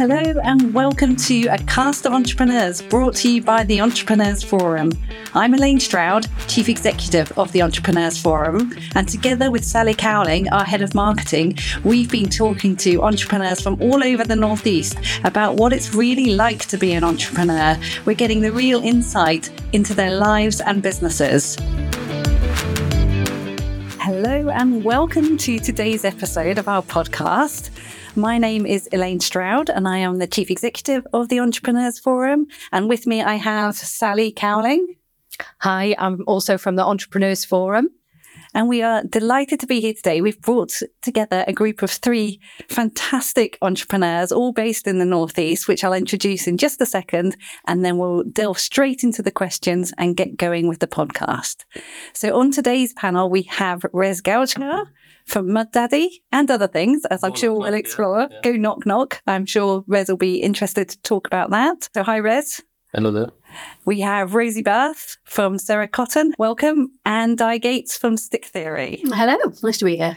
Hello, and welcome to a cast of entrepreneurs brought to you by the Entrepreneurs Forum. I'm Elaine Stroud, Chief Executive of the Entrepreneurs Forum, and together with Sally Cowling, our Head of Marketing, we've been talking to entrepreneurs from all over the Northeast about what it's really like to be an entrepreneur. We're getting the real insight into their lives and businesses. Hello, and welcome to today's episode of our podcast. My name is Elaine Stroud, and I am the Chief Executive of the Entrepreneurs Forum. And with me, I have Sally Cowling. Hi, I'm also from the Entrepreneurs Forum. And we are delighted to be here today. We've brought together a group of three fantastic entrepreneurs, all based in the Northeast, which I'll introduce in just a second. And then we'll delve straight into the questions and get going with the podcast. So, on today's panel, we have Rez Gachcar from Mud Daddy and other things, as I'm sure we'll explore. Yeah, yeah. Go knock knock. I'm sure Rez will be interested to talk about that. So, hi, Rez. Hello there. We have Rosie Bath from Cera Cotton. Welcome. And Di Gates from Stick Theory. Hello. Nice to be here.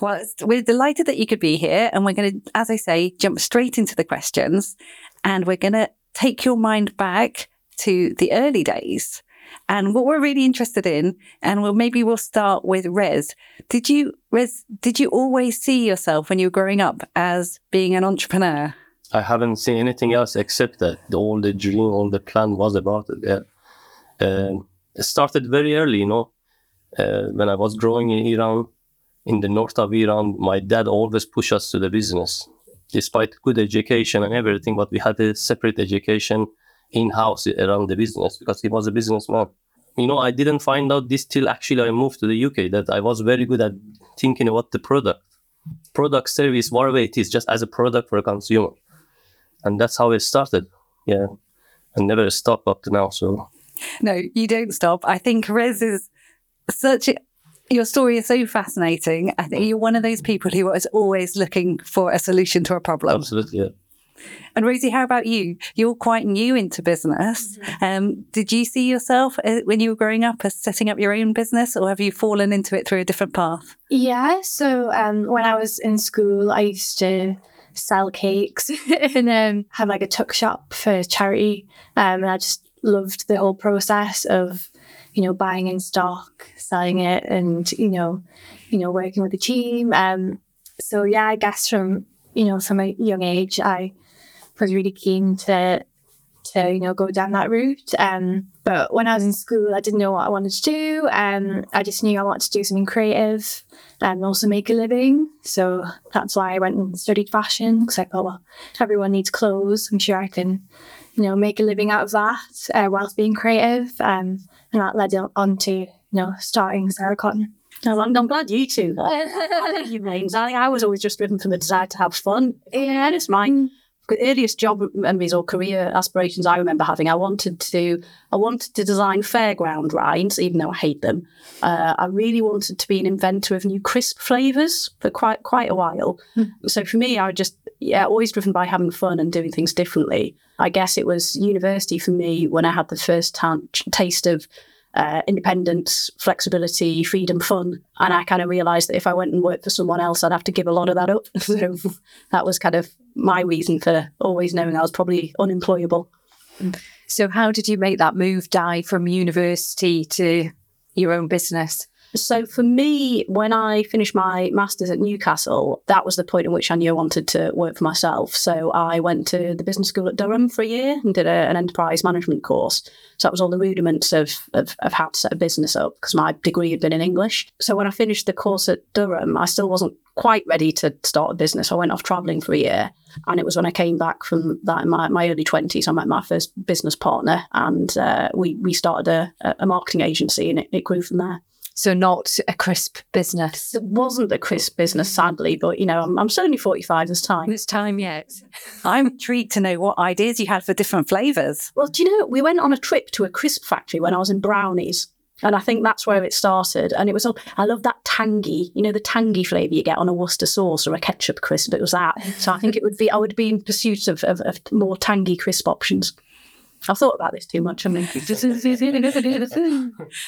Well, we're delighted that you could be here. And we're going to, as I say, jump straight into the questions. And we're going to take your mind back to the early days and what we're really interested in, and we'll, maybe we'll start with Rez. Did you, Rez, did you always see yourself when you were growing up as being an entrepreneur? I haven't seen anything else except that all the dream, all the plan was about it. Yeah. Uh, it started very early, you know. Uh, when I was growing in Iran, in the north of Iran, my dad always pushed us to the business, despite good education and everything. But we had a separate education in-house around the business because he was a businessman. You know, I didn't find out this till actually I moved to the UK that I was very good at thinking about the product, product service, whatever it is, just as a product for a consumer. And that's how it started. Yeah. And never stopped up to now. So No, you don't stop. I think Rez is such a your story is so fascinating. I think you're one of those people who is always looking for a solution to a problem. Absolutely, yeah. And Rosie, how about you? You're quite new into business. Mm-hmm. Um, did you see yourself uh, when you were growing up as setting up your own business, or have you fallen into it through a different path? Yeah. So um, when I was in school, I used to sell cakes and um, have like a tuck shop for charity. Um, and I just loved the whole process of, you know, buying in stock, selling it, and you know, you know, working with the team. Um, so yeah, I guess from you know from a young age, I was really keen to to you know go down that route. Um, but when I was in school, I didn't know what I wanted to do. Um, I just knew I wanted to do something creative and also make a living. So that's why I went and studied fashion because I thought, well, everyone needs clothes. I'm sure I can, you know, make a living out of that uh, whilst being creative. Um, and that led on to you know starting Cera Cotton. I'm, I'm glad you two. you mean I, think I was always just driven from the desire to have fun. Yeah, it's mine the earliest job memories or career aspirations I remember having, I wanted to, I wanted to design fairground rides, even though I hate them. Uh, I really wanted to be an inventor of new crisp flavors for quite quite a while. Mm. So for me, I was just yeah, always driven by having fun and doing things differently. I guess it was university for me when I had the first t- taste of uh, independence, flexibility, freedom, fun. And I kind of realized that if I went and worked for someone else, I'd have to give a lot of that up. so that was kind of my reason for always knowing I was probably unemployable. So, how did you make that move, Di, from university to your own business? So for me, when I finished my master's at Newcastle, that was the point in which I knew I wanted to work for myself. So I went to the business school at Durham for a year and did a, an enterprise management course. So that was all the rudiments of, of, of how to set a business up because my degree had been in English. So when I finished the course at Durham, I still wasn't quite ready to start a business. I went off traveling for a year. And it was when I came back from that in my, my early 20s, I met my first business partner and uh, we, we started a, a marketing agency and it, it grew from there. So not a crisp business. It wasn't a crisp business, sadly, but you know, I'm, I'm certainly 45 this time. This time yet. I'm intrigued to know what ideas you had for different flavours. Well, do you know, we went on a trip to a crisp factory when I was in Brownies. And I think that's where it started. And it was, I love that tangy, you know, the tangy flavour you get on a Worcester sauce or a ketchup crisp. It was that. So I think it would be, I would be in pursuit of, of, of more tangy crisp options. I've thought about this too much. I mean,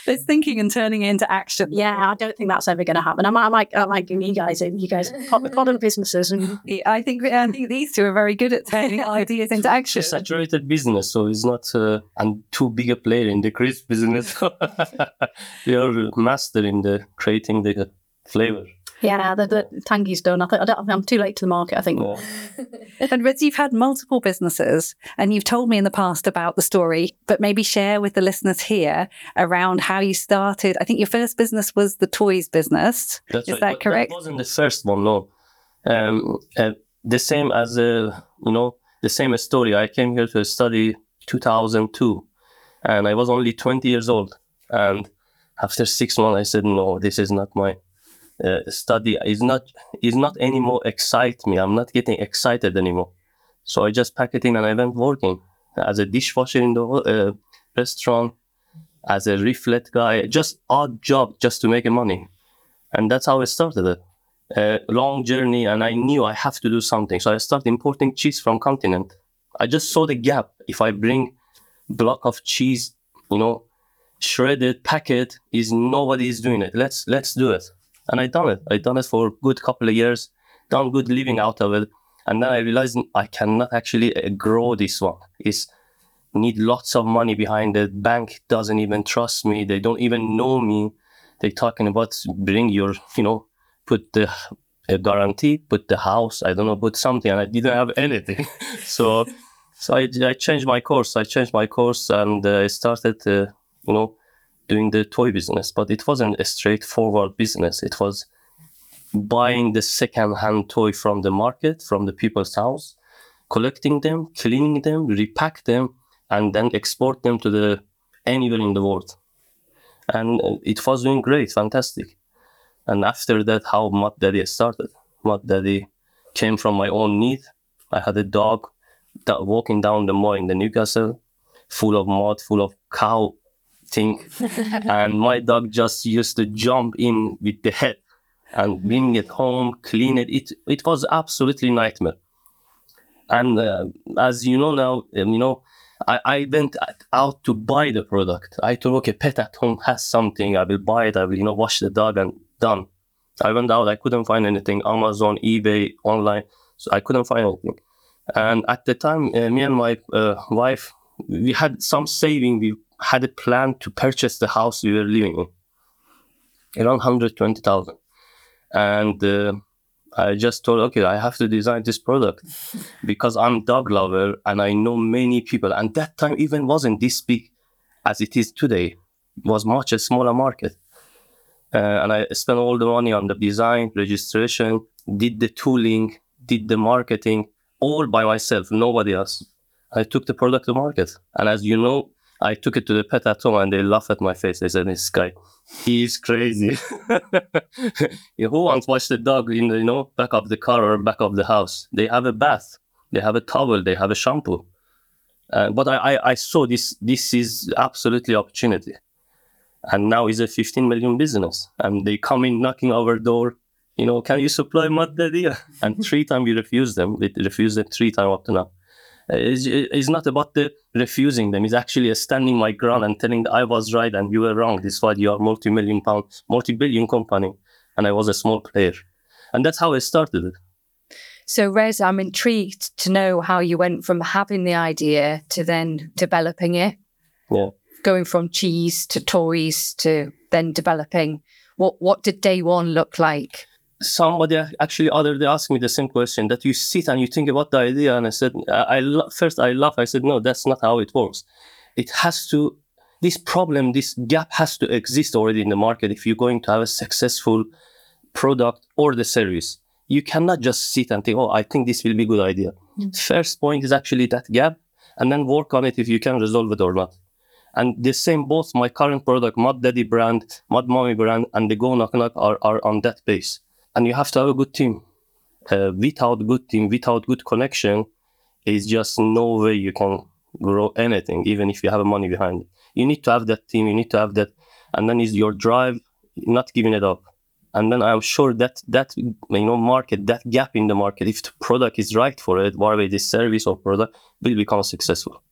There's thinking and turning it into action. yeah, I don't think that's ever going to happen. I might, I might, I might give you guys, you guys, modern businesses, and I think I think these two are very good at turning ideas into action. It's a saturated business, so it's not uh, and too big a player in the crisp business. we are master in the creating the flavor. Yeah, the, the Tangy's done. I think I don't, I'm too late to the market. I think. Yeah. And but you've had multiple businesses, and you've told me in the past about the story. But maybe share with the listeners here around how you started. I think your first business was the toys business. That's Is right. that But correct? That wasn't the first one, no. Um, uh, the same as uh, you know, the same story. I came here to study 2002, and I was only 20 years old. And after six months, I said, "No, this is not my uh, study. Is not is not anymore excite me. I'm not getting excited anymore." So I just packed it in and I went working as a dishwasher in the uh, restaurant, as a reflet guy, just odd job just to make money and that's how I started it. A long journey, and I knew I have to do something. So I started importing cheese from continent. I just saw the gap. If I bring block of cheese, you know, shredded, packet, is nobody is doing it. Let's let's do it. And I done it. I done it for a good couple of years, done good living out of it. And then I realized I cannot actually uh, grow this one. It's need lots of money behind it. Bank doesn't even trust me. They don't even know me They're talking about bring your you know put the guarantee put the house i don't know put something and i didn't have anything so so I, I changed my course i changed my course and uh, i started uh, you know doing the toy business but it wasn't a straightforward business it was buying the second hand toy from the market from the people's house collecting them cleaning them repack them and then export them to the anywhere in the world and uh, it was doing great, fantastic. And after that, how Mud Daddy started. Mud Daddy came from my own need. I had a dog that walking down the mall in the Newcastle, full of mud, full of cow thing, and my dog just used to jump in with the head and bring it home, clean it. It it was absolutely nightmare. And uh, as you know now, um, you know I, I went out to buy the product. I thought, okay, pet at home has something. I will buy it. I will, you know, wash the dog and done. I went out. I couldn't find anything. Amazon, eBay, online. So I couldn't find anything. And at the time, uh, me and my uh, wife, we had some saving. We had a plan to purchase the house we were living in, around hundred twenty thousand. And uh, I just told, okay, I have to design this product because I'm dog lover and I know many people. And that time even wasn't this big as it is today. It was much a smaller market. Uh, and I spent all the money on the design, registration, did the tooling, did the marketing, all by myself, nobody else. I took the product to market. And as you know, I took it to the pet at home and they laughed at my face. They said, this guy, he's crazy. Who wants to watch the dog in the, you know, back of the car or back of the house? They have a bath, they have a towel, they have a shampoo. Uh, but I, I, I saw this, this is absolutely opportunity. And now it's a 15 million business. And they come in knocking our door, you know, can you supply mud daddy? And three times we refused them. We refused them three times up to now. It's, it's not about the refusing them. It's actually standing my ground and telling that I was right and you were wrong. This is why you are multi-million pound, multi-billion company, and I was a small player. And that's how I started it. So, Rez, I'm intrigued to know how you went from having the idea to then developing it. Yeah. Going from cheese to toys to then developing. What what did day one look like? Somebody actually other day asked me the same question that you sit and you think about the idea, and I said, I, I lo- first I laugh. I said, no, that's not how it works. It has to. This problem, this gap has to exist already in the market if you're going to have a successful product or the service. You cannot just sit and think, oh, I think this will be a good idea. Mm. First point is actually that gap, and then work on it if you can resolve it or not. And the same, both my current product, Mud Daddy brand, Mud Mommy brand, and the Go Knock Knock are, are on that base. And you have to have a good team. Uh, without good team, without good connection, is just no way you can grow anything, even if you have money behind it. You need to have that team. You need to have that, and then is your drive, not giving it up. And then I'm sure that that you know market, that gap in the market, if the product is right for it, whether it is service or product, will become successful.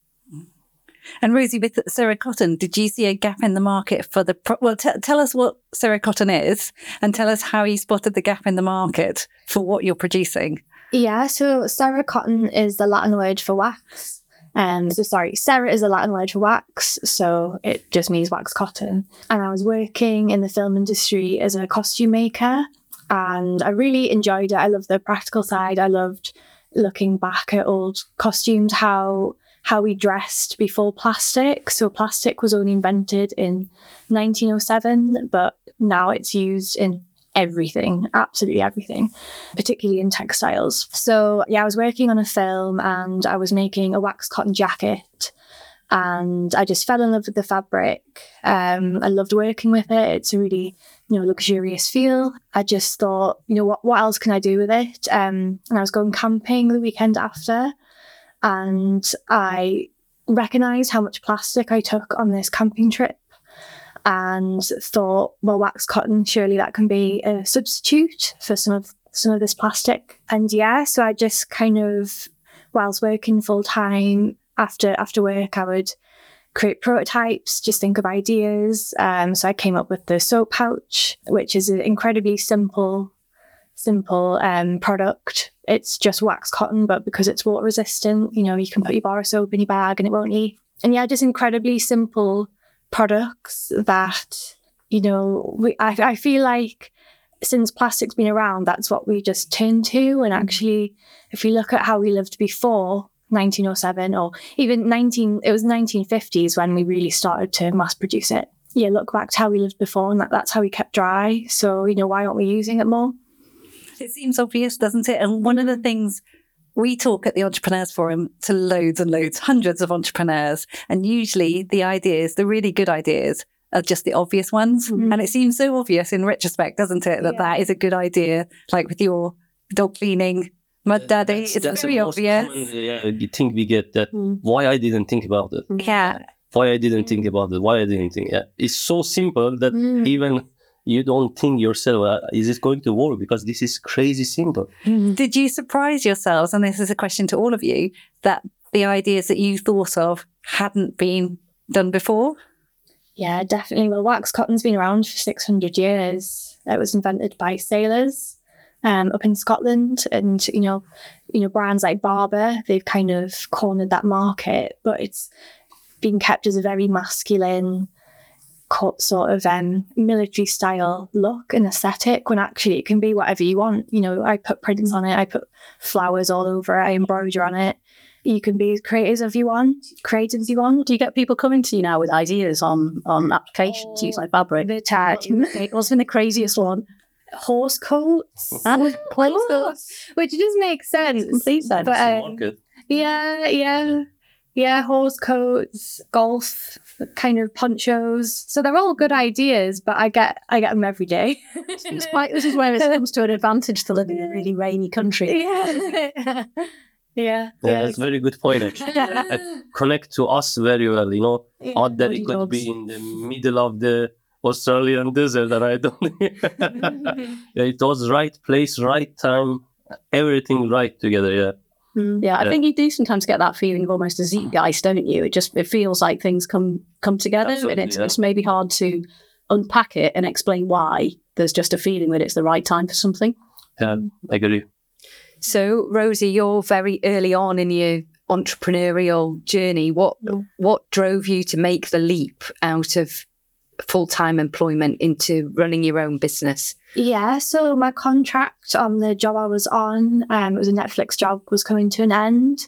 And Rosie, with Cera Cotton, did you see a gap in the market for the? Pro- well, t- tell us what Cera Cotton is, and tell us how you spotted the gap in the market for what you're producing. Yeah, so Cera Cotton is the Latin word for wax. Um, so sorry, Cera is a Latin word for wax, so it just means wax cotton. And I was working in the film industry as a costume maker, and I really enjoyed it. I loved the practical side. I loved looking back at old costumes, how how we dressed before plastic. So plastic was only invented in 1907, but now it's used in everything, absolutely everything, particularly in textiles. So, yeah, I was working on a film and I was making a wax cotton jacket. And I just fell in love with the fabric. Um, I loved working with it. It's a really, you know, luxurious feel. I just thought, you know, what what else can I do with it? Um, and I was going camping the weekend after, and I recognized how much plastic I took on this camping trip and thought, well, wax cotton, surely that can be a substitute for some of some of this plastic. And yeah, so I just kind of, whilst working full time after after work, I would create prototypes, just think of ideas. Um, so I came up with the soap pouch, which is an incredibly simple, simple um, product. It's just wax cotton, but because it's water resistant, you know, you can put your bar of soap in your bag and it won't leak. And yeah, just incredibly simple products that you know we, I, I feel like since plastic's been around that's what we just turn to. And mm. actually if you look at how we lived before 1907 or even 19 it was 1950s when we really started to mass produce it. Yeah look back to how we lived before and that, that's how we kept dry. So you know why aren't we using it more it seems obvious doesn't it and one of the things we talk at the Entrepreneurs Forum to loads and loads, hundreds of entrepreneurs. And usually the ideas, the really good ideas, are just the obvious ones. Mm-hmm. And it seems so obvious in retrospect, doesn't it, that yeah. that is a good idea, like with your dog cleaning. Mud Daddy, that's, it's that's very obvious. Common, yeah, you think we get that. Mm. Why I didn't think about it? Yeah. Why I didn't think about it? Why I didn't think? Yeah, it's so simple that mm. even you don't think yourself, uh, is it going to work? Because this is crazy simple. Mm-hmm. Did you surprise yourselves? And this is a question to all of you that the ideas that you thought of hadn't been done before? Yeah, definitely. Well, wax cotton's been around for 600 years. It was invented by sailors um, up in Scotland. And, you know, you know, brands like Barbour they've kind of cornered that market, but it's been kept as a very masculine, cut sort of um, military style look and aesthetic when actually it can be whatever you want. You know, I put prints on it, I put flowers all over it, I embroider on it. You can be as creative as you want, creative as you want. Do you get people coming to you now with ideas on on applications oh, like fabric? The tag. What's been the craziest one? Horse coats, which just makes sense. Complete sense. But, um, yeah, yeah, yeah. Horse coats, golf kind of ponchos. So they're all good mm. ideas, but I get I get them every day. it's quite, this is where it comes to an advantage to live in a really rainy country. Yeah. Yeah, yeah, that's a very good point. Actually, connect to us very well. You know, yeah, out there it could dogs. be in the middle of the Australian desert, and I don't. yeah, it was right place, right time, everything right together. Yeah. Mm. Yeah, I think you do sometimes get that feeling of almost a zeitgeist, don't you? It just it feels like things come come together, Absolutely, and it's, yeah. it's maybe hard to unpack it and explain why. There's just a feeling that it's the right time for something. Yeah, I agree. So, Rosie, you're very early on in your entrepreneurial journey. What mm. what drove you to make the leap out of full time employment into running your own business? Yeah, so my contract on the job I was on, um, it was a Netflix job, was coming to an end.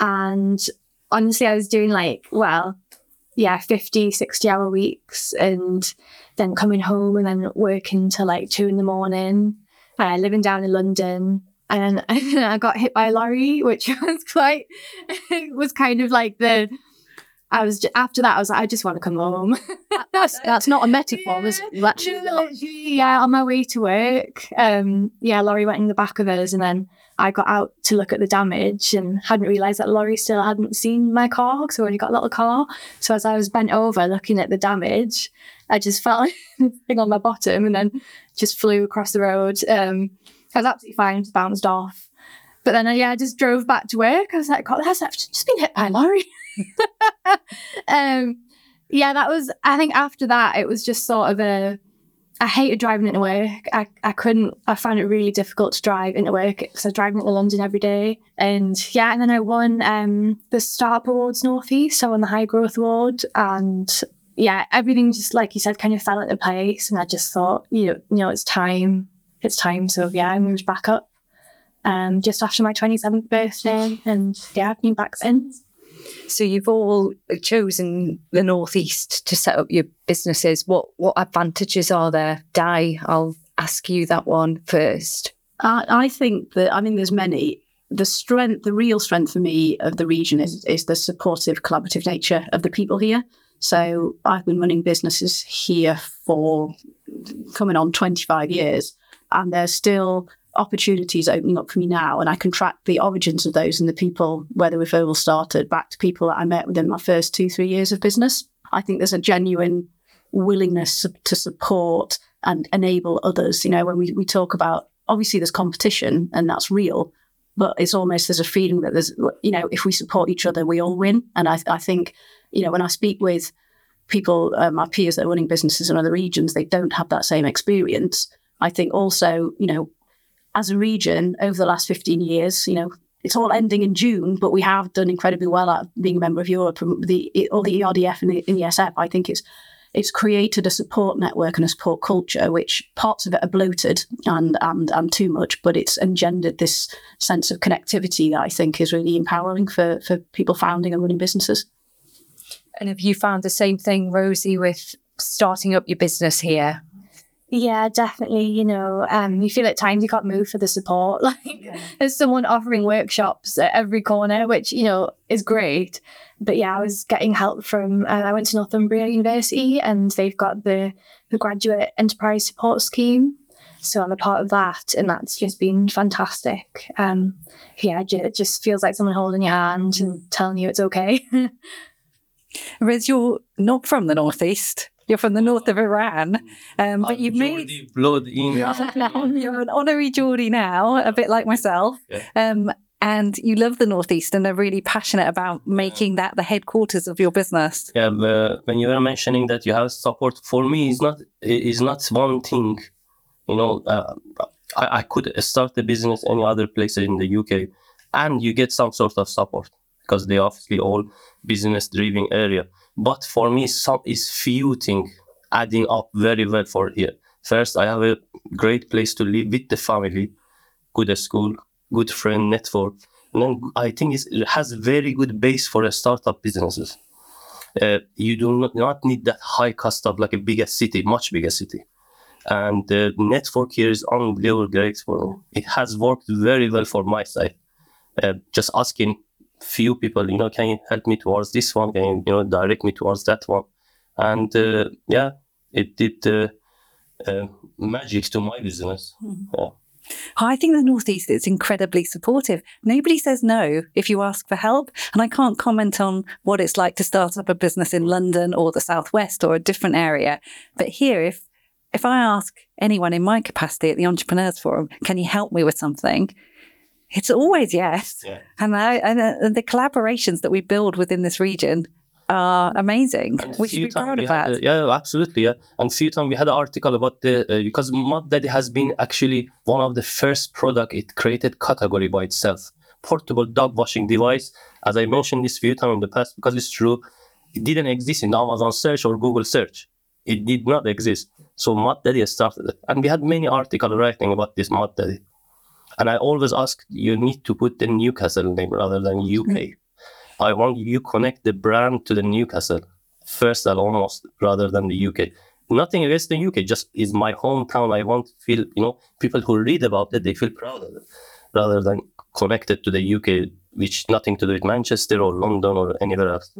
And honestly, I was doing like, well, yeah, 50, 60 hour weeks and then coming home and then working till like two in the morning, uh, living down in London. And I got hit by a lorry, which was quite, was kind of like the, I was just, after that. I was like, I just want to come home. that's that's not a metaphor, it? Actually, yeah, on my way to work, um, yeah, lorry went in the back of us, and then I got out to look at the damage and hadn't realised that lorry still hadn't seen my car because I already got a little car. So as I was bent over looking at the damage, I just felt thing on my bottom and then just flew across the road. Um, I was absolutely fine, bounced off. But then, uh, yeah, I just drove back to work. I was like, God, that's just been hit by a lorry. um, yeah, that was, I think after that, it was just sort of a, I hated driving into work. I, I couldn't, I found it really difficult to drive into work because I was driving into London every day. And yeah, and then I won um, the Startup Awards Northeast. So I won the High Growth Award. And yeah, everything just, like you said, kind of fell into place. And I just thought, you know, you know, it's time. It's time. So yeah, I moved back up um, just after my 27th birthday. And yeah, I've been back since. So you've all chosen the northeast to set up your businesses. What what advantages are there? Di, I'll ask you that one first. I, I think that I mean there's many. The strength, the real strength for me of the region is is the supportive, collaborative nature of the people here. So I've been running businesses here for coming on 25 years, and there's still opportunities opening up for me now, and I can track the origins of those and the people where the referral started back to people that I met within my first two, three years of business. I think there's a genuine willingness to support and enable others. You know, when we, we talk about obviously there's competition and that's real, but it's almost there's a feeling that there's, you know, if we support each other, we all win. And I, I think, you know, when I speak with people, uh, my peers that are running businesses in other regions, they don't have that same experience. I think also, you know, as a region over the last 15 years, you know, it's all ending in June, but we have done incredibly well at being a member of Europe. The or the ERDF and the, and the ESF, I think it's it's created a support network and a support culture, which parts of it are bloated and and and too much, but it's engendered this sense of connectivity that I think is really empowering for for people founding and running businesses. And have you found the same thing, Rosie, with starting up your business here? Yeah, definitely. You know, um, you feel at times you can't move for the support. Like yeah. there's someone offering workshops at every corner, which you know is great. But yeah, I was getting help from. Uh, I went to Northumbria University, and they've got the the graduate enterprise support scheme. So I'm a part of that, and that's just been fantastic. Um, yeah, it just feels like someone holding your hand and telling you it's okay. Riz, you're not from the northeast. You're from the north of Iran, um, but you've made blood in. You're an honorary Geordie now, a bit like myself. Yeah. Um, and you love the northeast and are really passionate about making that the headquarters of your business. Yeah, when you were mentioning that you have support, for me, is not is not one thing. You know, uh, I, I could start the business any other place in the UK, and you get some sort of support because they obviously all business driven area. But for me, some is few things adding up very well for here. First, I have a great place to live with the family, good school, good friend network. And then I think it has very good base for a startup businesses. Uh, you do not, not need that high cost of like a bigger city, much bigger city. And the network here is unbelievable great for me. It has worked very well for my side. Uh, just asking few people, you know, can you help me towards this one? Can you, you know, direct me towards that one? And uh, yeah, it did uh, uh, magic to my business. Mm-hmm. Yeah. I think the Northeast is incredibly supportive. Nobody says no if you ask for help. And I can't comment on what it's like to start up a business in London or the Southwest or a different area. But here, if if I ask anyone in my capacity at the Entrepreneurs Forum, can you help me with something? It's always yes. Yeah. And, I, and, uh, and the collaborations that we build within this region are amazing. And we should be proud of that. Had, yeah, absolutely. Yeah. And few times we had an article about the uh, because Mud Daddy has been actually one of the first product it created category by itself. Portable dog washing device. As I mentioned this few times in the past, because it's true, it didn't exist in Amazon search or Google search. It did not exist. So Mud Daddy started it. And we had many articles writing about this Mud Daddy. And I always ask, you need to put the Newcastle name rather than UK. Mm. I want you connect the brand to the Newcastle first and almost rather than the UK. Nothing against the UK, just is my hometown. I want feel, you know, people who read about it, they feel proud of it rather than connected to the UK, which nothing to do with Manchester or London or anywhere else.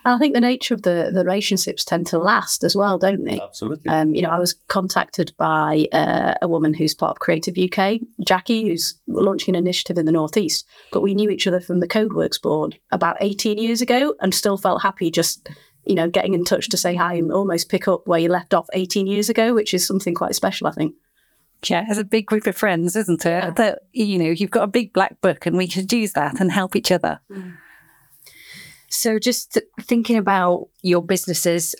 Mm. And I think the nature of the, the relationships tend to last as well, don't they? Absolutely. Um, you know, I was contacted by uh, a woman who's part of Creative UK, Jackie, who's launching an initiative in the Northeast. But we knew each other from the Codeworks board about 18 years ago and still felt happy just, you know, getting in touch to say hi and almost pick up where you left off 18 years ago, which is something quite special, I think. Yeah, as a big group of friends, isn't it? That you know, you've got a big black book, and we should use that and help each other. So, just th- thinking about your businesses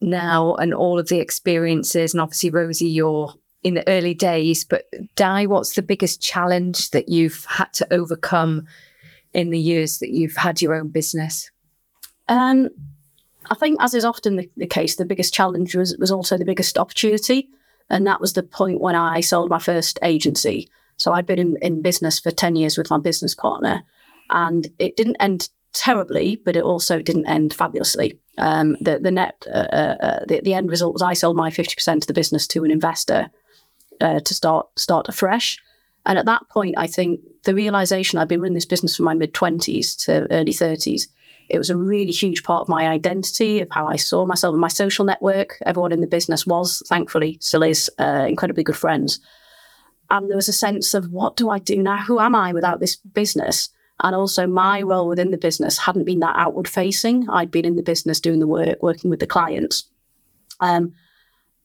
now and all of the experiences, and obviously, Rosie, you're in the early days, but Di, what's the biggest challenge that you've had to overcome in the years that you've had your own business? Um, I think, as is often the, the case, the biggest challenge was, was also the biggest opportunity. And that was the point when I sold my first agency. So I'd been in, in business for 10 years with my business partner, and it didn't end terribly, but it also didn't end fabulously. Um, the the net uh, uh, uh the, the end result was I sold my 50% of the business to an investor uh, to start start afresh. And at that point, I think the realization I'd been running this business from my mid 20s to early 30s, it was a really huge part of my identity, of how I saw myself and my social network. Everyone in the business was, thankfully, still is, uh, incredibly good friends. And there was a sense of what do I do now? Who am I without this business? And also, my role within the business hadn't been that outward facing. I'd been in the business doing the work, working with the clients. Um,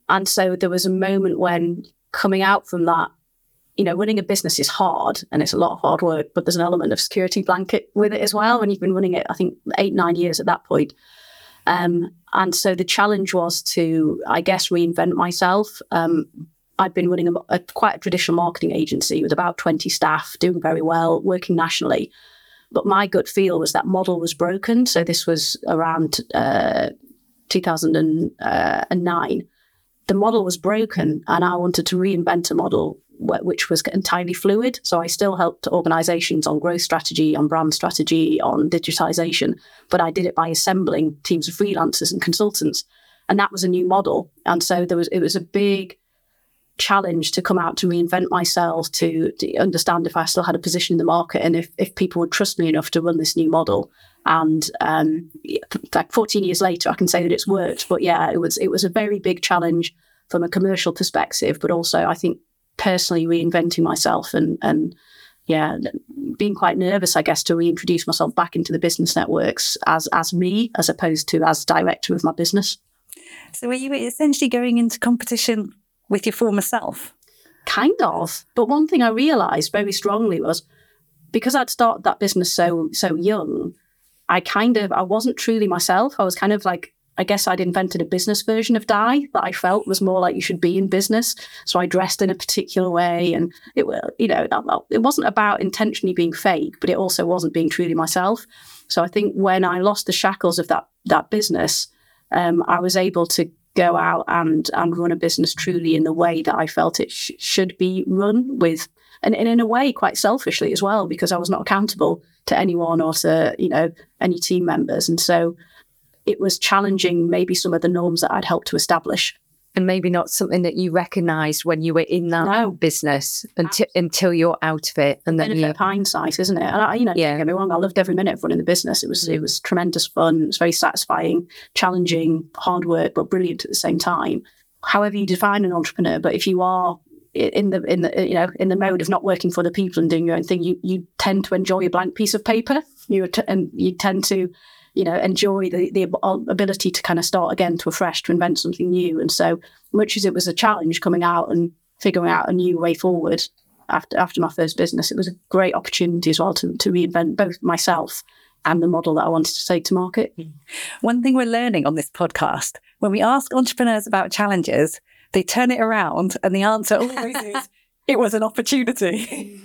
and so there was a moment when coming out from that, you know, running a business is hard and it's a lot of hard work, but there's an element of security blanket with it as well. When you've been running it, I think eight, nine years at that point. Um, and so the challenge was to, I guess, reinvent myself. Um, I'd been running a, a, quite a traditional marketing agency with about 20 staff, doing very well, working nationally. But my gut feel was that model was broken. So this was around uh, 2009 the model was broken and I wanted to reinvent a model which was entirely fluid. So I still helped organizations on growth strategy, on brand strategy, on digitization, but I did it by assembling teams of freelancers and consultants. And that was a new model. And so there was it was a big challenge to come out to reinvent myself, to, to understand if I still had a position in the market and if, if people would trust me enough to run this new model. And um, like 14 years later, I can say that it's worked. But yeah, it was it was a very big challenge from a commercial perspective, but also I think personally reinventing myself and and yeah, being quite nervous, I guess, to reintroduce myself back into the business networks as as me, as opposed to as director of my business. So were you essentially going into competition with your former self? Kind of. But one thing I realised very strongly was because I'd started that business so so young, I kind of I wasn't truly myself. I was kind of like I guess I'd invented a business version of Di that I felt was more like you should be in business. So I dressed in a particular way, and it you know it wasn't about intentionally being fake, but it also wasn't being truly myself. So I think when I lost the shackles of that that business, um, I was able to go out and and run a business truly in the way that I felt it sh- should be run with, and, and in a way quite selfishly as well because I was not accountable to anyone or to you know any team members, and so it was challenging maybe some of the norms that I'd helped to establish. And maybe not something that you recognised when you were in that no. business until until you're out of it. And then you... of hindsight, isn't it? And I, you know, yeah. don't get me wrong, I loved every minute of running the business. It was it mm. was tremendous fun. It was very satisfying, challenging, hard work, but brilliant at the same time. However you define an entrepreneur, but if you are in the in the uh, you know in the mode of not working for the people and doing your own thing, you you tend to enjoy a blank piece of paper. You t- and you tend to you know, enjoy the, the uh, ability to kind of start again to afresh, to invent something new. And so, much as it was a challenge coming out and figuring out a new way forward after after my first business, it was a great opportunity as well to, to reinvent both myself and the model that I wanted to take to market. Mm-hmm. One thing we're learning on this podcast when we ask entrepreneurs about challenges, they turn it around and the answer always is it was an opportunity.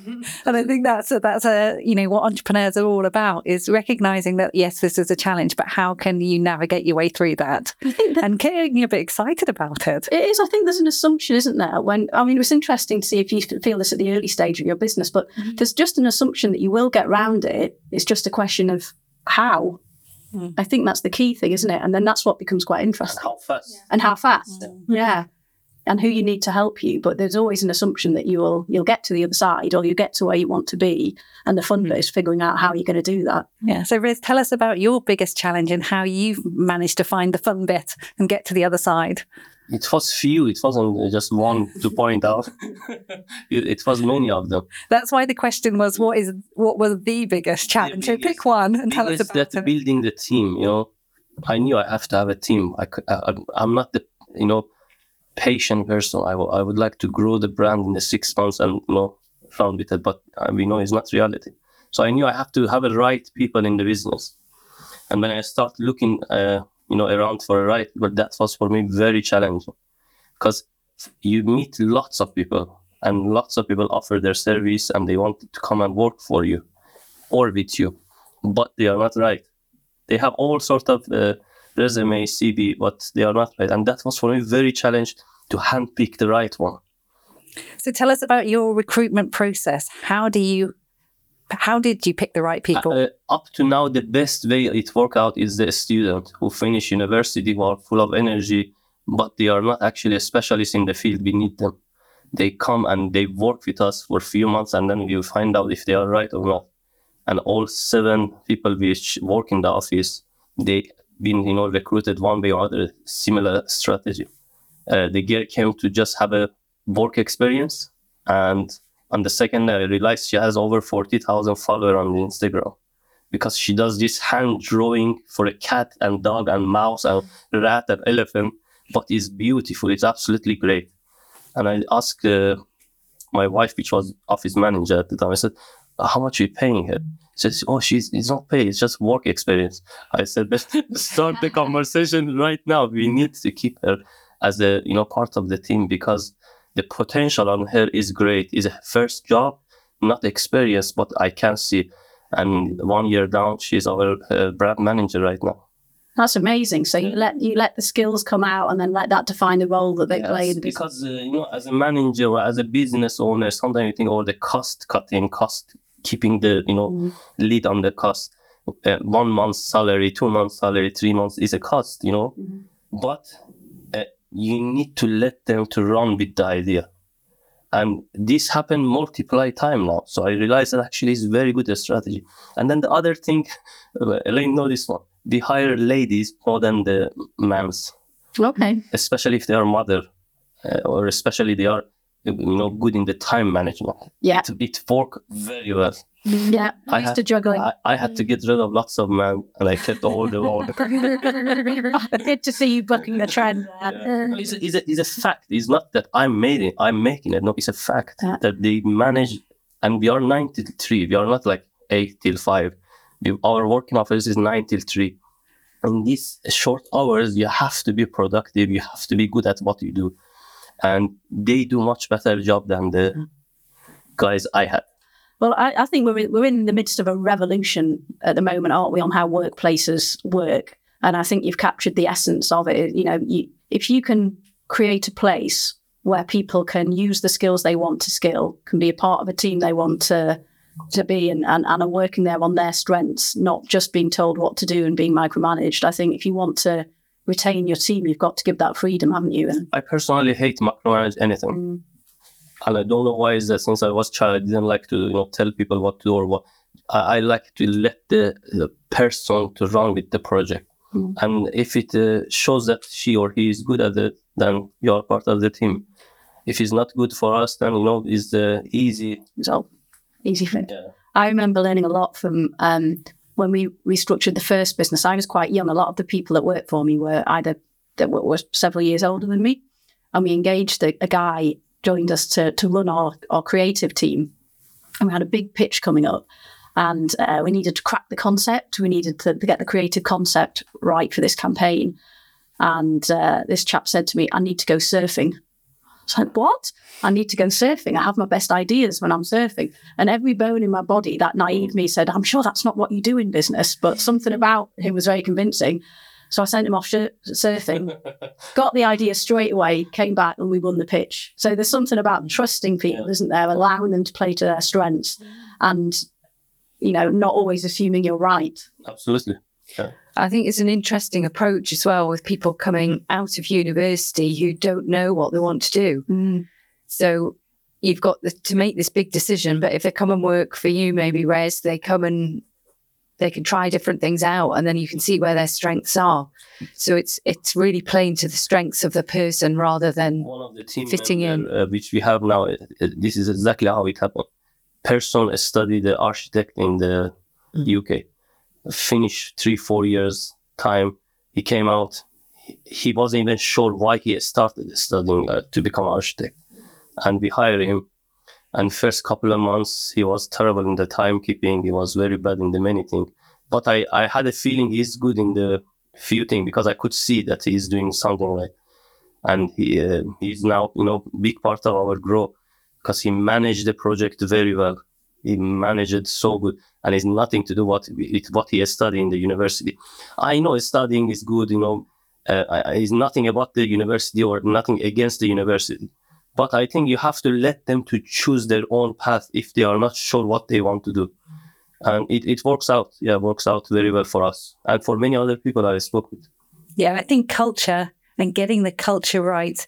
and I think that's a, that's a you know what entrepreneurs are all about is recognizing that yes, this is a challenge, but how can you navigate your way through that, that and getting a bit excited about it. It is. I think there's an assumption, isn't there? When I mean, it was interesting to see if you feel this at the early stage of your business, but mm-hmm. there's just an assumption that you will get round it. It's just a question of how. Mm. I think that's the key thing, isn't it? And then that's what becomes quite interesting. How fast? Yeah. And how fast? Mm. Yeah and who you need to help you. But there's always an assumption that you will you'll get to the other side or you get to where you want to be. And the fun bit hmm. is figuring out how you're going to do that. Yeah. So Riz, tell us about your biggest challenge and how you've managed to find the fun bit and get to the other side. It was few. It wasn't just one to point out. it, was many of them. That's why the question was, what is what was the biggest challenge? The biggest, so pick one and tell us about that. Building the team. You know, I knew I have to have a team. I, I I'm not the you know patient person. I w- I would like to grow the brand in the six months and you know run with it, but uh, we know it's not reality. So I knew I have to have the right people in the business. And when I start looking, uh, you know, around for a right, but that was for me very challenging because you meet lots of people and lots of people offer their service and they want to come and work for you or with you, but they are not right. They have all sort of uh, resume, CV, but they are not right. And that was for me very challenged to handpick the right one. So tell us about your recruitment process. How do you how did you pick the right people? Uh, up to now, the best way it work out is the student who finish university who are full of energy, but they are not actually a specialist in the field. We need them. They come and they work with us for a few months, and then we find out if they are right or not. And all seven people which work in the office, they been you know recruited one way or other, similar strategy. Uh, the girl came to just have a work experience and on the second I realized she has over 40,000 followers on Instagram because she does this hand drawing for a cat and dog and mouse and rat and elephant, but it's beautiful. It's absolutely great. And I asked uh, my wife, which was office manager at the time, I said, how much are you paying her? Says, oh, she's it's not pay, it's just work experience. I said, start the conversation right now. We need to keep her as a you know part of the team because the potential on her is great. Is a first job, not experience, but I can see. And one year down, she's our uh, brand manager right now. That's amazing. So you let you let the skills come out, and then let that define the role that they Yes, play in the because uh, you know, as a manager or as a business owner, sometimes you think, oh, the cost cutting, cost keeping the you know Mm. lead on the cost. Uh, one month's salary, two months' salary, three months is a cost, you know. Mhm. But uh, you need to let them to run with the idea, and this happened multiply time now. So I realized that actually is very good a strategy. And then the other thing, uh, Elaine know this one. We hire ladies more than the mans Okay. especially if they are mother uh, or especially they are you know good in the time management Yeah. it, it work very well Yeah. I I used had- to juggling. I, I had to get rid of lots of men and i kept all the the Good to see you bucking the trend. Yeah. It's, a, it's, a, it's a fact it's not that i'm made it i'm making it no it's a fact Yeah. that they manage and we are 9 till 3 we are not like 8 till 5 we, our working hours is 9 till 3 in these short hours you have to be productive you have to be good at what you do and they do much better job than the mm. guys i had Well, I, I think we're in, we're in the midst of a revolution at the moment, aren't we, on how workplaces work? And I think you've captured the essence of it. You know, you, if you can create a place where people can use the skills they want to skill, can be a part of a team they want to to be, and, and, and are working there on their strengths, not just being told what to do and being micromanaged. I think if you want to retain your team, you've got to give that freedom, haven't you? And i personally hate micromanage anything Mm. and I don't know why is that since I was child, I didn't like to you know tell people what to do or what. I, I like to let the, the person to run with the project, Mm. and if it uh, shows that she or he is good at it, then you are part of the team. If it's not good for us, then you know it's the easy. so easy fit. Yeah. I remember learning a lot from um, when we restructured the first business. I was quite young. A lot of the people that worked for me were either that were, several years older than me, and we engaged a, a guy joined us to to run our our creative team, and we had a big pitch coming up. And uh, we needed to crack the concept. We needed to, to get the creative concept right for this campaign. And uh, this chap said to me, "I need to go surfing." I was like, "What? I need to go surfing. I have my best ideas when I'm surfing." And every bone in my body, that naive me said, I'm sure that's not what you do in business, but something about him was very convincing. So I sent him off sh- surfing, got the idea straight away, came back, and we won the pitch. So there's something about mm. trusting people, isn't there? Allowing them to play to their strengths mm. and, you know, not always assuming you're right. Absolutely. I think it's an interesting approach as well with people coming out of university who don't know what they want to do. So you've got the, to make this big decision, but if they come and work for you, maybe Rez, they come and they can try different things out, and then you can see where their strengths are. So it's it's really playing to the strengths of the person rather than One of the team Fitting member, uh, which we have now, uh, this is exactly how it happened. Person studied the architect in the UK, finished three four years time. He came out. he wasn't even sure why he started studying uh, to become architect. And we hired him. And first couple of months, he was terrible in the timekeeping. He was very bad in the many things. But I, I had a feeling he's good in the few things because I could see that he's doing something right. And he uh, he's now, you know, big part of our growth because he managed the project very well. He managed so good, and it's nothing to do what with what he has studied in the university. I know studying is good, you know, uh, it's nothing about the university or nothing against the university. But I think you have to let them to choose their own path if they are not sure what they want to do. And it, it works out. Yeah, works out very well for us and for many other people I spoke with. Yeah, I think culture and getting the culture right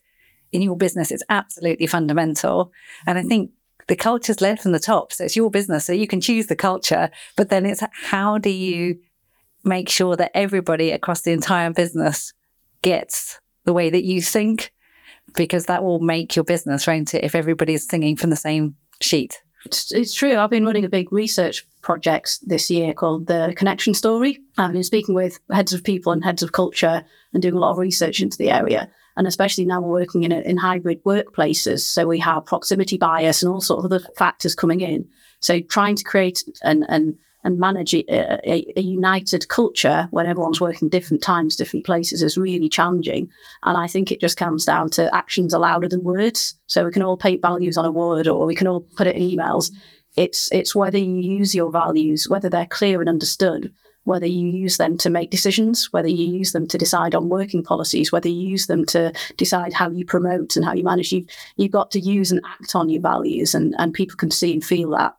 in your business is absolutely fundamental. And I think the culture's led from the top. So it's your business. So you can choose the culture, but then it's how do you make sure that everybody across the entire business gets the way that you think? Because that will make your business, won't it? If everybody's singing from the same sheet. It's, true. I've been running a big research project this year called the Connection Story. I've been speaking with heads of people and heads of culture and doing a lot of research into the area and especially now we're working in, in hybrid workplaces. So we have proximity bias and all sorts of other factors coming in. So trying to create and, and, and manage a, uh, a, a, united culture when everyone's working different times, different places is really challenging. And I think it just comes down to actions are louder than words. So we can all paint values on a word or we can all put it in emails. It's, it's whether you use your values, whether they're clear and understood, whether you use them to make decisions, whether you use them to decide on working policies, whether you use them to decide how you promote and how you manage. You've, you've got to use and act on your values, and, and people can see and feel that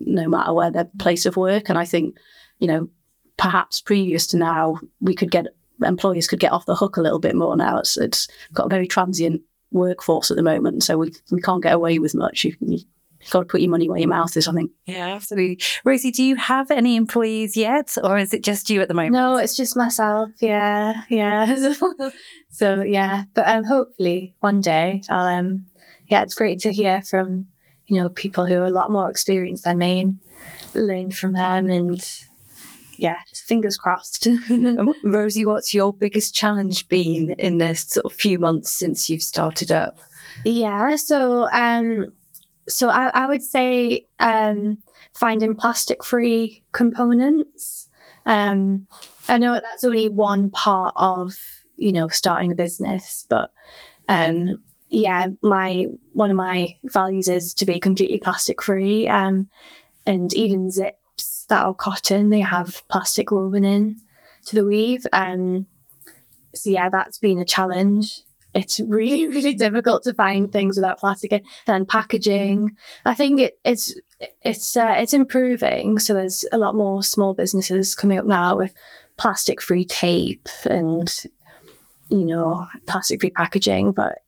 no matter where their place of work. And I think, you know, perhaps previous to now, we could get employers could get off the hook a little bit more now. It's, it's got a very transient workforce at the moment, so we, we can't get away with much. You, you You've got to put your money where your mouth is, I think. Yeah, absolutely. Rosie, do you have any employees yet, or is it just you at the moment? No, it's just myself. Yeah, yeah. so yeah, but um, hopefully one day I'll um, yeah, it's great to hear from you know people who are a lot more experienced than me and learn from them and yeah, fingers crossed. Rosie, what's your biggest challenge been in this sort of few months since you've started up? Yeah, so um, so I, I would say um, finding plastic free components. Um, I know that's only one part of you know starting a business, but um, yeah, my one of my values is to be completely plastic free. Um, and even zips that are cotton, they have plastic woven in to the weave. Um, so yeah, that's been a challenge it's really, really difficult to find things without plastic and packaging. I think it, it's it's uh, it's improving. So there's a lot more small businesses coming up now with plastic free tape and you know plastic free packaging, but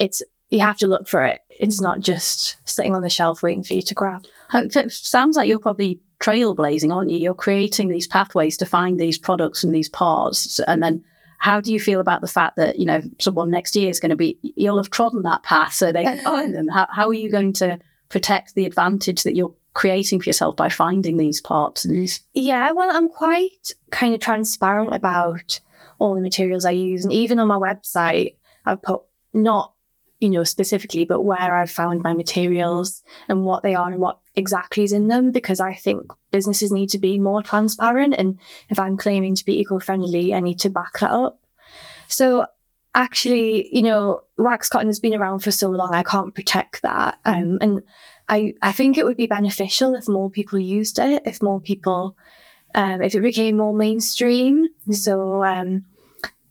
it's you have to look for it. It's not just sitting on the shelf waiting for you to grab. It sounds like you're probably trailblazing, aren't you? You're creating these pathways to find these products and these parts, and then how do you feel about the fact that, you know, someone next year is going to be, you'll have trodden that path so they uh, can find them? How, how are you going to protect the advantage that you're creating for yourself by finding these parts? Yeah, well, I'm quite kind of transparent about all the materials I use. And even on my website, I've put not you know, specifically, but where I've found my materials and what they are and what exactly is in them, because I think businesses need to be more transparent. And if I'm claiming to be eco friendly, I need to back that up. So actually, you know, wax cotton has been around for so long, I can't protect that. Um, and I, I think it would be beneficial if more people used it, if more people, um, if it became more mainstream. So, um,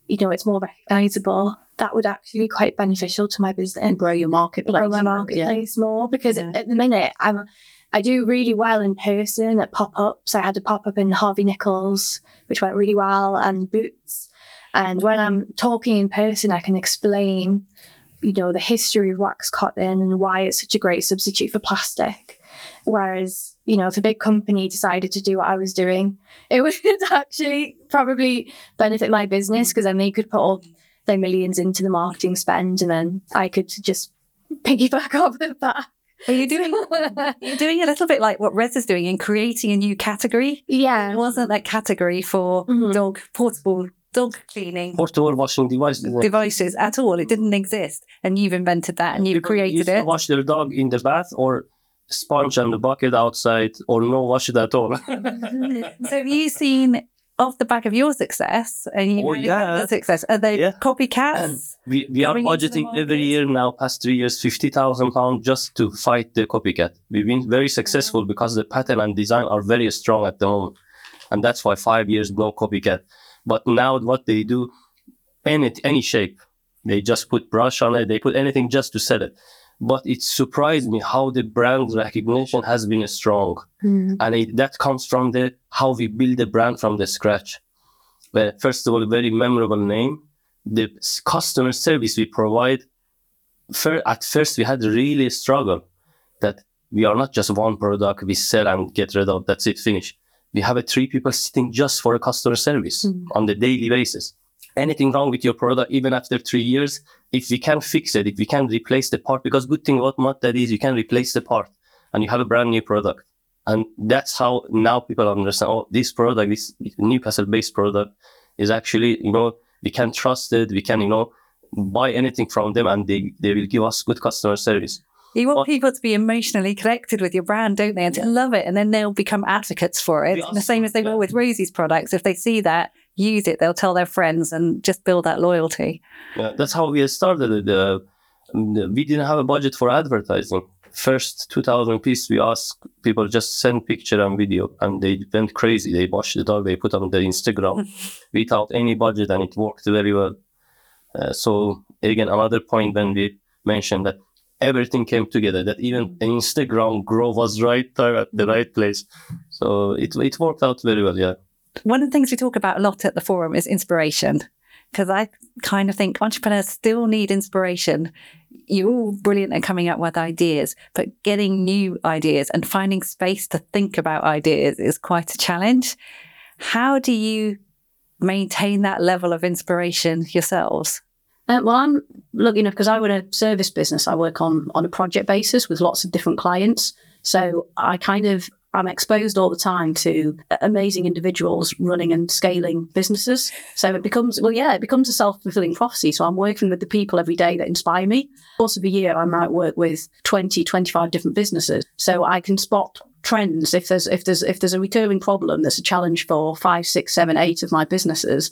you know, it's more recognizable that would actually be quite beneficial to my business and grow your marketplace, grow my marketplace yeah. more because yeah. at the minute I'm I do really well in person at pop ups. I had a pop up in Harvey Nichols, which went really well, and Boots. And when I'm talking in person, I can explain, you know, the history of wax cotton and why it's such a great substitute for plastic. Whereas, you know, if a big company decided to do what I was doing, it would actually probably benefit my business because then they could put all their millions into the marketing spend, and then I could just piggyback off of that. Are you doing you're doing a little bit like what Rez is doing in creating a new category? Yeah. It wasn't that category for mm-hmm. dog portable dog cleaning portable washing device. devices at all. It didn't exist. And you've invented that and you've People used created to it. Wash their dog in the bath or sponge and the bucket outside or no wash it at all. So have you seen off the back of your success and you Oh, yeah. the success, are they Yeah. copycats? we, we are Going into the budgeting every year now, past three years, 50,000 pounds just to fight the copycat. We've been very successful because the pattern and design are very strong at the moment. And that's why five years, no copycat. But now what they do, any, any shape, they just put brush on it, they put anything just to sell it. But it surprised me how the brand recognition has been strong. Hmm. And it, that comes from the how we build the brand from the scratch. Well, first of all, a very memorable name. The customer service we provide. Fir- at first, we had really a struggle that we are not just one product we sell and get rid of. That's it, finish. We have a three people sitting just for a customer service hmm. on the daily basis. Anything wrong with your product, even after three years, if we can fix it, if we can replace the part, because good thing about Mod that is you can replace the part and you have a brand new product. And that's how now people understand, oh, this product, this Newcastle based product is actually, you know, we can trust it. We can, you know, buy anything from them and they, they will give us good customer service. You want Well- people to be emotionally connected with your brand, don't they? And to love it. And then they'll become advocates for it. Yeah. And the same as they Yeah. will with Rosie's products. If they see that, use it, they'll tell their friends and just build that loyalty. Yeah, that's how we started. Uh, we didn't have a budget for advertising. First 2000 piece, we asked people just send picture and video, and they went crazy. They watched the dog, they put on their Instagram without any budget, and it worked very well. Uh, so again, another point when we mentioned that everything came together, that even Instagram grow was right time at the right place. So it it worked out very well. Yeah. One of the things we talk about a lot at the forum is inspiration. Because I kind of think entrepreneurs still need inspiration. You're all brilliant at coming up with ideas, but getting new ideas and finding space to think about ideas is quite a challenge. How do you maintain that level of inspiration yourselves? Uh, well, I'm lucky enough because I run a service business. I work on on a project basis with lots of different clients. So I kind of I'm exposed all the time to uh, amazing individuals running and scaling businesses. So it becomes well, yeah, it becomes a self fulfilling prophecy. So I'm working with the people every day that inspire me. Course of a year, I might work with 20, 25 different businesses. So I can spot trends if there's if there's if there's a recurring problem that's a challenge for five, six, seven, eight of my businesses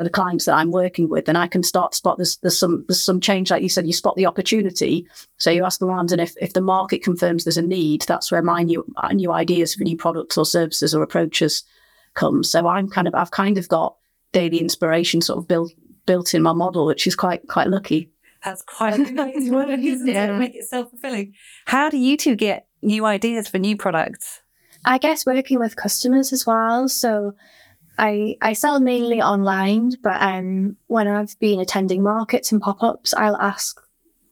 the clients that I'm working with, then I can start to spot there's there's some there's some change, like you said, you spot the opportunity. So you ask around, and if, if the market confirms there's a need, that's where my new my new ideas for new products or services or approaches come. So I'm kind of I've kind of got daily inspiration sort of built built in my model, which is quite quite lucky. That's quite a nice word, isn't it? Yeah. Make it self fulfilling. How do you two get new ideas for new products? I guess working with customers as well. So I I sell mainly online, but um when I've been attending markets and pop-ups, I'll ask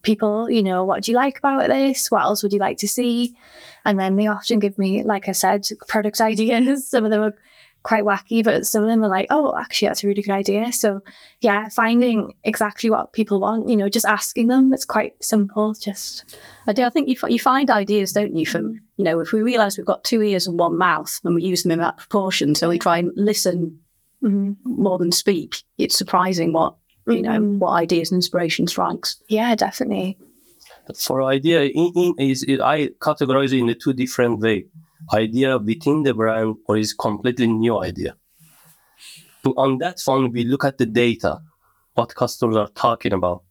people, you know, what do you like about this? What else would you like to see? And then they often give me, like I said, product ideas. Some of them are quite wacky, but some of them are like, oh, actually, that's a really good idea. So, yeah, finding exactly what people want, you know, just asking them. It's quite simple. Just I do. I think you, fi- you find ideas, don't you? From you know, if we realise we've got two ears and one mouth, and we use them in that proportion, so we try and listen mhm. more than speak. It's surprising what you know Mhm. what ideas and inspiration strikes. yeah, definitely. for idea in, in, is it, I categorize it in a two different way. Idea within the brand or is completely new idea. So on that one, we look at the data, what customers are talking about,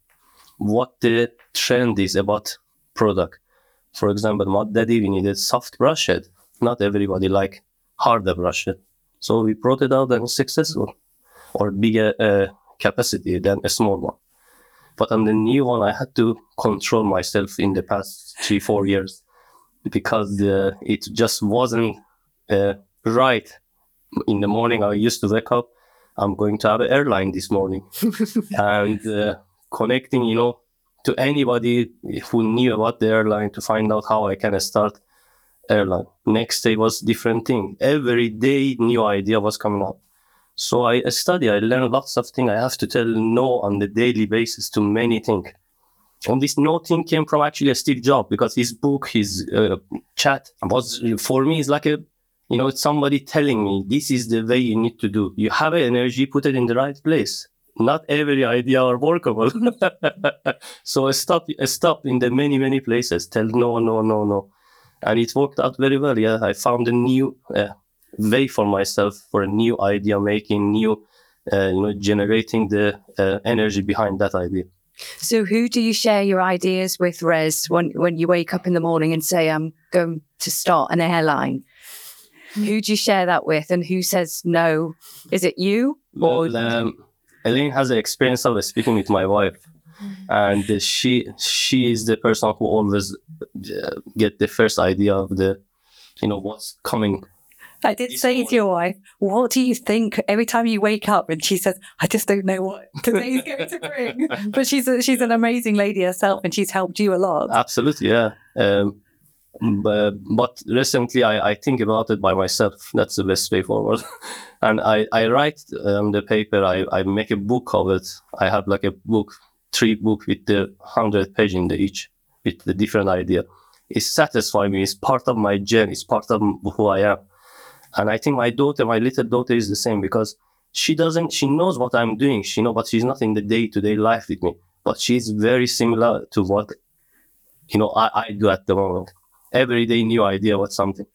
what the trend is about product. For example, Mud Daddy, we needed soft brush head. Not everybody like harder brush head. So we brought it out and it's successful or bigger uh, capacity than a small one. But on the new one, I had to control myself in the past three, four years because uh, it just wasn't uh, right. In the morning, I used to wake up. I'm going to have an airline this morning, and uh, connecting, you know, to anybody who knew about the airline to find out how I can start airline. Next day was different thing. Every day, new idea was coming up. So I study, I learn lots of things. I have to tell no on the daily basis to many things. And this no thing came from actually a Steve Jobs because his book, his uh, chat was for me is like a you know, somebody telling me this is the way you need to do. You have energy, put it in the right place. Not every idea are workable. so I stop, I stop in the many, many places. Tell no, no, no, no, and it worked out very well. Yeah, I found a new uh, way for myself for a new idea making, new, uh, you know, generating the uh, energy behind that idea. So, who do you share your ideas with, Rez, when, when you wake up in the morning and say, I'm going to start an airline? Who do you share that with, and who says no? Is it you? Or well, um, Elaine has the experience of speaking with my wife, and she she is the person who always uh, get the first idea of the, you know, what's coming I did say to your wife, what do you think every time you wake up? And she says, I just don't know what today's going to bring. but she's a, she's an amazing lady herself and she's helped you a lot. Absolutely, yeah. Um, but, but recently I, I think about it by myself. That's the best way forward. and I, I write um, the paper, I, I make a book of it. I have like a book, three book with the 100 page in the each with the different idea. It satisfies me. It's part of my journey. It's part of who I am and I think my daughter, my little daughter, is the same because she doesn't, she knows what I'm doing. She know, but she's not in the day to day life with me. But she's very similar to what, you know, I, I do at the moment. Every day, new idea what something.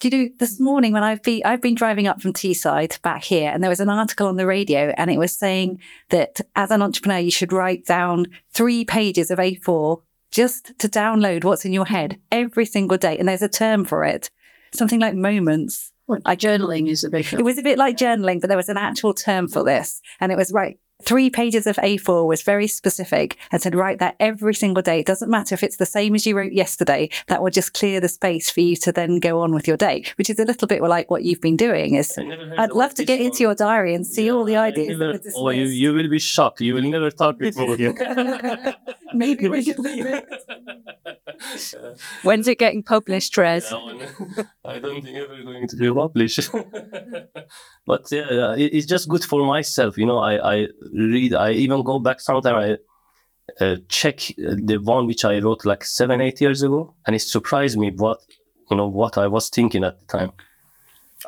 Do you know, this morning when I've been, I've been driving up from Teesside back here, and there was an article on the radio, and it was saying that as an entrepreneur, you should write down three pages of A4 just to download what's in your head every single day. And there's a term for it, something like moments. Like journaling is a big. It was a bit like journaling, but there was an actual term for this, and it was right. Three pages of A4 was very specific and said, write that every single day. It doesn't matter if it's the same as you wrote yesterday. That will just clear the space for you to then go on with your day, which is a little bit like what you've been doing. Is I'd love to get one. into your diary and see yeah, all the ideas. Never, oh, you, you will be shocked. You will never talk before you. Maybe we should leave it. When's it getting published, Rez? I don't think ever going to be published. but yeah, it's just good for myself. You know, I, I read, I even go back sometimes, I uh, check the one which I wrote like seven, eight years ago, and it surprised me what, you know, what I was thinking at the time.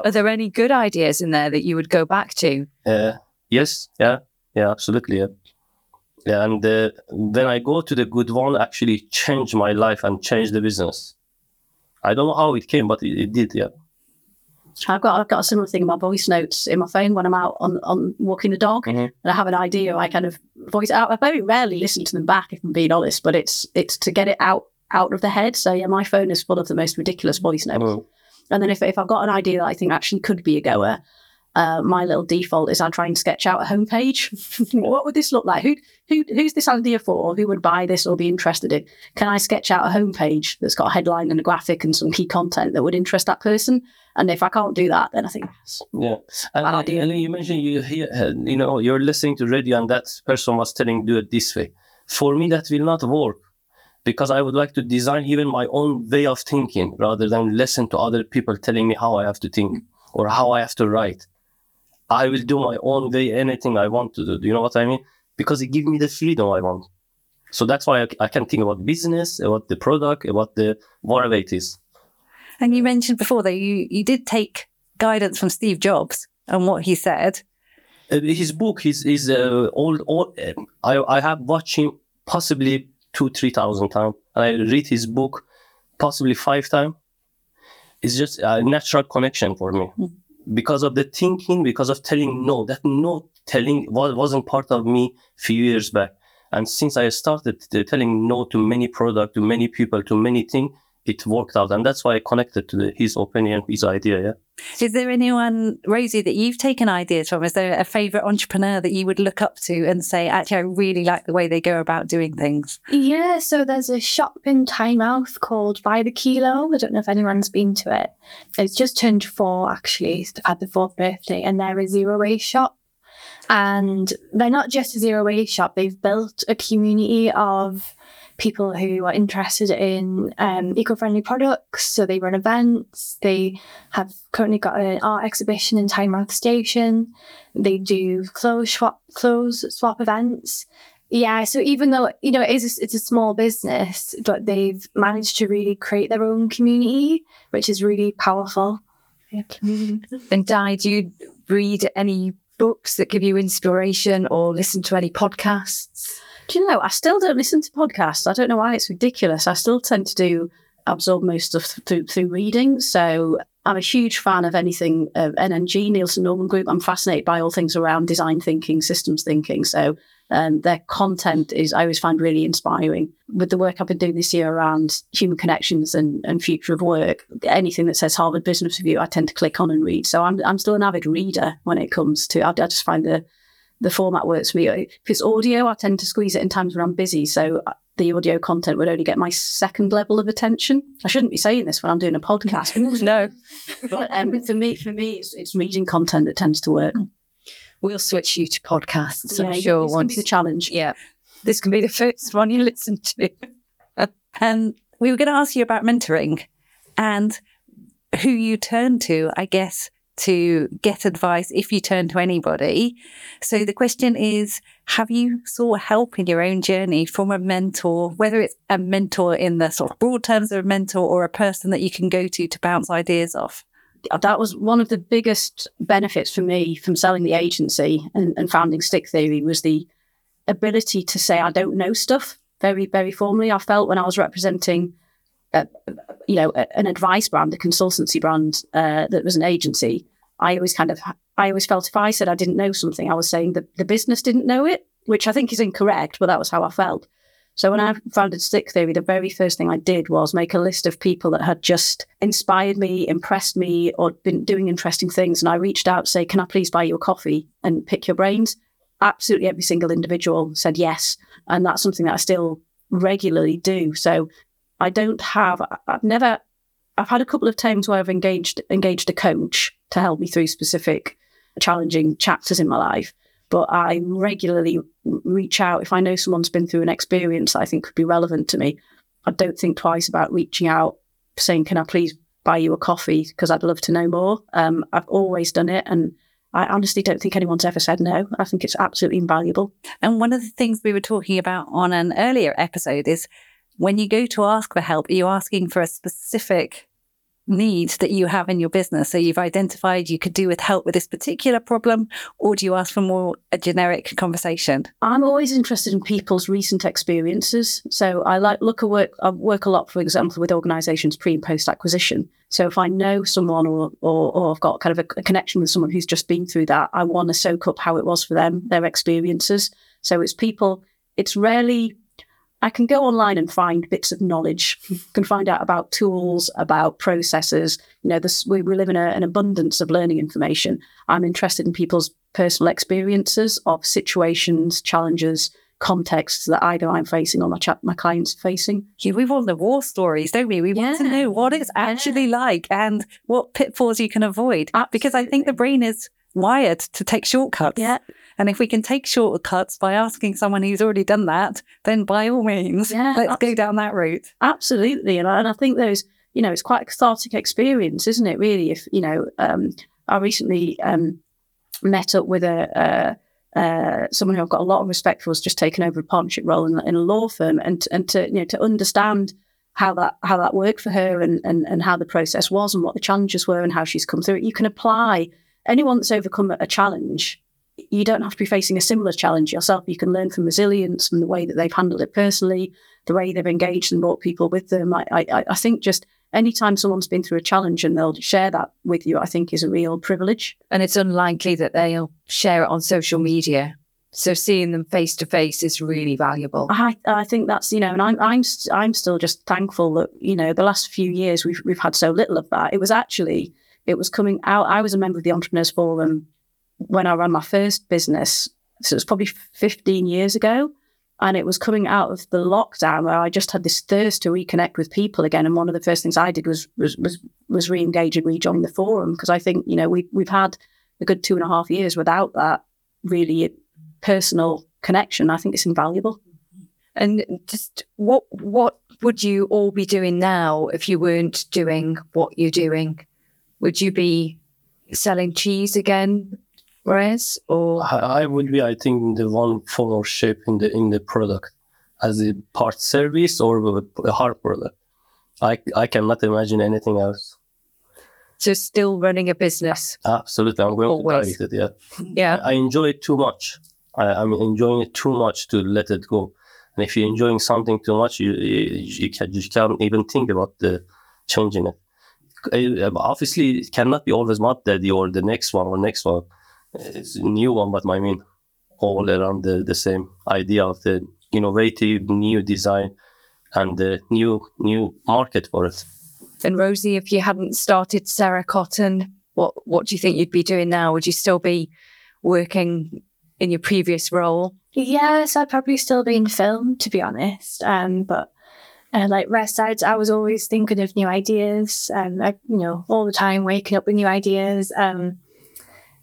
Are there any good ideas in there that you would go back to? Uh, yes, yeah, yeah, absolutely, yeah. Yeah, and uh, when I go to the good one, actually change my life and change the business. I don't know how it came, but it, it did, yeah. I've got I've got a similar thing in my voice notes in my phone when I'm out on, on walking the dog mm-hmm. and I have an idea, I kind of voice out. I very rarely listen to them back if I'm being honest, but it's it's to get it out out of the head. So yeah, my phone is full of the most ridiculous voice notes. And then if if I've got an idea that I think actually could be a goer, uh, my little default is I try and sketch out a homepage. what would this look like? Who, who, who's this idea for? Who would buy this or be interested in? Can I sketch out a homepage that's got a headline and a graphic and some key content that would interest that person? And if I can't do that, then I think yeah. And, and, and you mentioned you hear, you know, you're listening to radio and that person was telling do it this way. For me, that will not work because I would like to design even my own way of thinking rather than listen to other people telling me how I have to think or how I have to write. I will do my own way, anything I want to do. Do you know what I mean? Because it gives me the freedom I want. So that's why I, I can think about business, about the product, about the whatever it is. And you mentioned before that you, you did take guidance from Steve Jobs and what he said. Uh, his book is is uh, all all. Uh, I I have watched him possibly two three thousand times, and I read his book possibly five times. It's just a natural connection for me. Mm because of the thinking, because of telling mm-hmm. no, that no telling wasn't part of me a few years back. And since I started telling no to many products, to many people, to many things, it worked out. And that's why I connected to the, his opinion, his idea. Yeah. Is there anyone, Rosie, that you've taken ideas from? Is there a favorite entrepreneur that you would look up to and say, actually, I really like the way they go about doing things? Yeah. So there's a shop in Tynemouth called By the Kilo. I don't know if anyone's been to it. It's just turned four, actually, at the fourth birthday, and they're a zero waste shop. And they're not just a zero waste shop, they've built a community of people who are interested in um, eco-friendly products. So they run events. They have currently got an art exhibition in Tynemouth Station. They do clothes swap, clothes swap events. Yeah, so even though you know it is a, it's a small business, but they've managed to really create their own community, which is really powerful. And Di, do you read any books that give you inspiration or listen to any podcasts? Do you know, I still don't listen to podcasts. I don't know why it's ridiculous. I still tend to do absorb most stuff through through reading. So I'm a huge fan of anything uh, NNG, Nielsen Norman Group. I'm fascinated by all things around design thinking, systems thinking. So um, their content is I always find really inspiring. With the work I've been doing this year around human connections and, and future of work, anything that says Harvard Business Review, I tend to click on and read. So I'm I'm still an avid reader when it comes to. I, I just find the the format works for me. If it's audio, I tend to squeeze it in times when I'm busy. So uh, the audio content would only get my second level of attention. I shouldn't be saying this when I'm doing a podcast. no, but um, for me, for me, it's, it's reading content that tends to work. We'll switch you to podcasts. I'm Yeah, sure it's gonna once. be the challenge. yeah, this can be the first one you listen to. And we were going to ask you about mentoring and who you turn to, I guess, to get advice if you turn to anybody. So the question is Have you sought help in your own journey from a mentor, whether it's a mentor in the sort of broad terms of a mentor or a person that you can go to to bounce ideas off? that was one of the biggest benefits for me from selling the agency and, and founding Stick Theory was the ability to say I don't know stuff very very formally. I felt when I was representing, uh, you know, a- an advice brand, a consultancy brand uh, that was an agency. I always kind of I always felt if I said I didn't know something, I was saying that the business didn't know it, which I think is incorrect, but that was how I felt. So when I founded Stick Theory, the very first thing I did was make a list of people that had just inspired me, impressed me, or been doing interesting things. And I reached out say, Can I please buy you a coffee and pick your brains? Absolutely every single individual said yes. And that's something that I still regularly do. So I don't have I've never I've had a couple of times where I've engaged engaged a coach to help me through specific challenging chapters in my life. But I regularly reach out if I know someone's been through an experience that I think could be relevant to me. I don't think twice about reaching out, saying, "Can I please buy you a coffee?" Because I'd love to know more. Um, I've always done it, and I honestly don't think anyone's ever said no. I think it's absolutely invaluable. And one of the things we were talking about on an earlier episode is when you go to ask for help, are you asking for a specific need that you have in your business? So you've identified you could do with help with this particular problem, or do you ask for more a generic conversation? I'm always interested in people's recent experiences. So I like look at work. I work a lot, for example, with organisations pre and post acquisition. So if I know someone or, or or I've got kind of a, a connection with someone who's just been through that, I want to soak up how it was for them, their experiences. So it's people. It's rarely. I can go online and find bits of knowledge. can find out about tools, about processes. You know, this, we, we live in a, an abundance of learning information. I'm interested in people's personal experiences of situations, challenges, contexts that either I'm facing or my cha- my clients are facing. Yeah, we want the war stories, don't we? We want to know what it's actually like and what pitfalls you can avoid. Because I think the brain is wired to take shortcuts. And if we can take shortcuts by asking someone who's already done that, then by all means, Yeah, let's go down that route. Absolutely, and I, and I think those, you know, it's quite a cathartic experience, isn't it? Really, if you know, um, I recently um, met up with a. Uh, uh, someone who I've got a lot of respect for has just taken over a partnership role in, in a law firm, and and to you know to understand how that how that worked for her and, and and how the process was and what the challenges were and how she's come through it. You can apply anyone that's overcome a challenge. You don't have to be facing a similar challenge yourself. You can learn from resilience, from the way that they've handled it personally, the way they've engaged and brought people with them. I, I, I think just anytime someone's been through a challenge and they'll share that with you, I think is a real privilege. And it's unlikely that they'll share it on social media. So seeing them face to face is really valuable. I, I think that's you know, and I'm I'm I'm still just thankful that you know the last few years we've we've had so little of that. It was actually it was coming out. I was a member of the Entrepreneurs Forum when I ran my first business, so it was probably 15 years ago, and it was coming out of the lockdown where I just had this thirst to reconnect with people again. And one of the first things I did was was was, was re-engage and rejoin the forum because I think you know we we've had a good two and a half years without that really personal connection. I think it's invaluable. And just what what would you all be doing now if you weren't doing what you're doing? Would you be selling cheese again, Or I, I would be, I think, the one form or shape in the in the product as a part service or a hard product. I I cannot imagine anything else. So still running a business? Absolutely, I'm going Always. to die it. Yeah. Yeah. I enjoy it too much. I, I'm enjoying it too much to let it go. And if you're enjoying something too much, you you, you, can, you can't even think about the changing it. Obviously, it cannot be always Mud Daddy or the next one or next one. It's a new one, but I mean, all around the, the same idea of the innovative new design and the new new market for it. And Rosie, if you hadn't started Cera Cotton, what what do you think you'd be doing now? Would you still be working in your previous role? Yes, I'd probably still be in film, to be honest. Um, but uh, like Rez said, I was always thinking of new ideas, and I, you know, all the time waking up with new ideas. Um,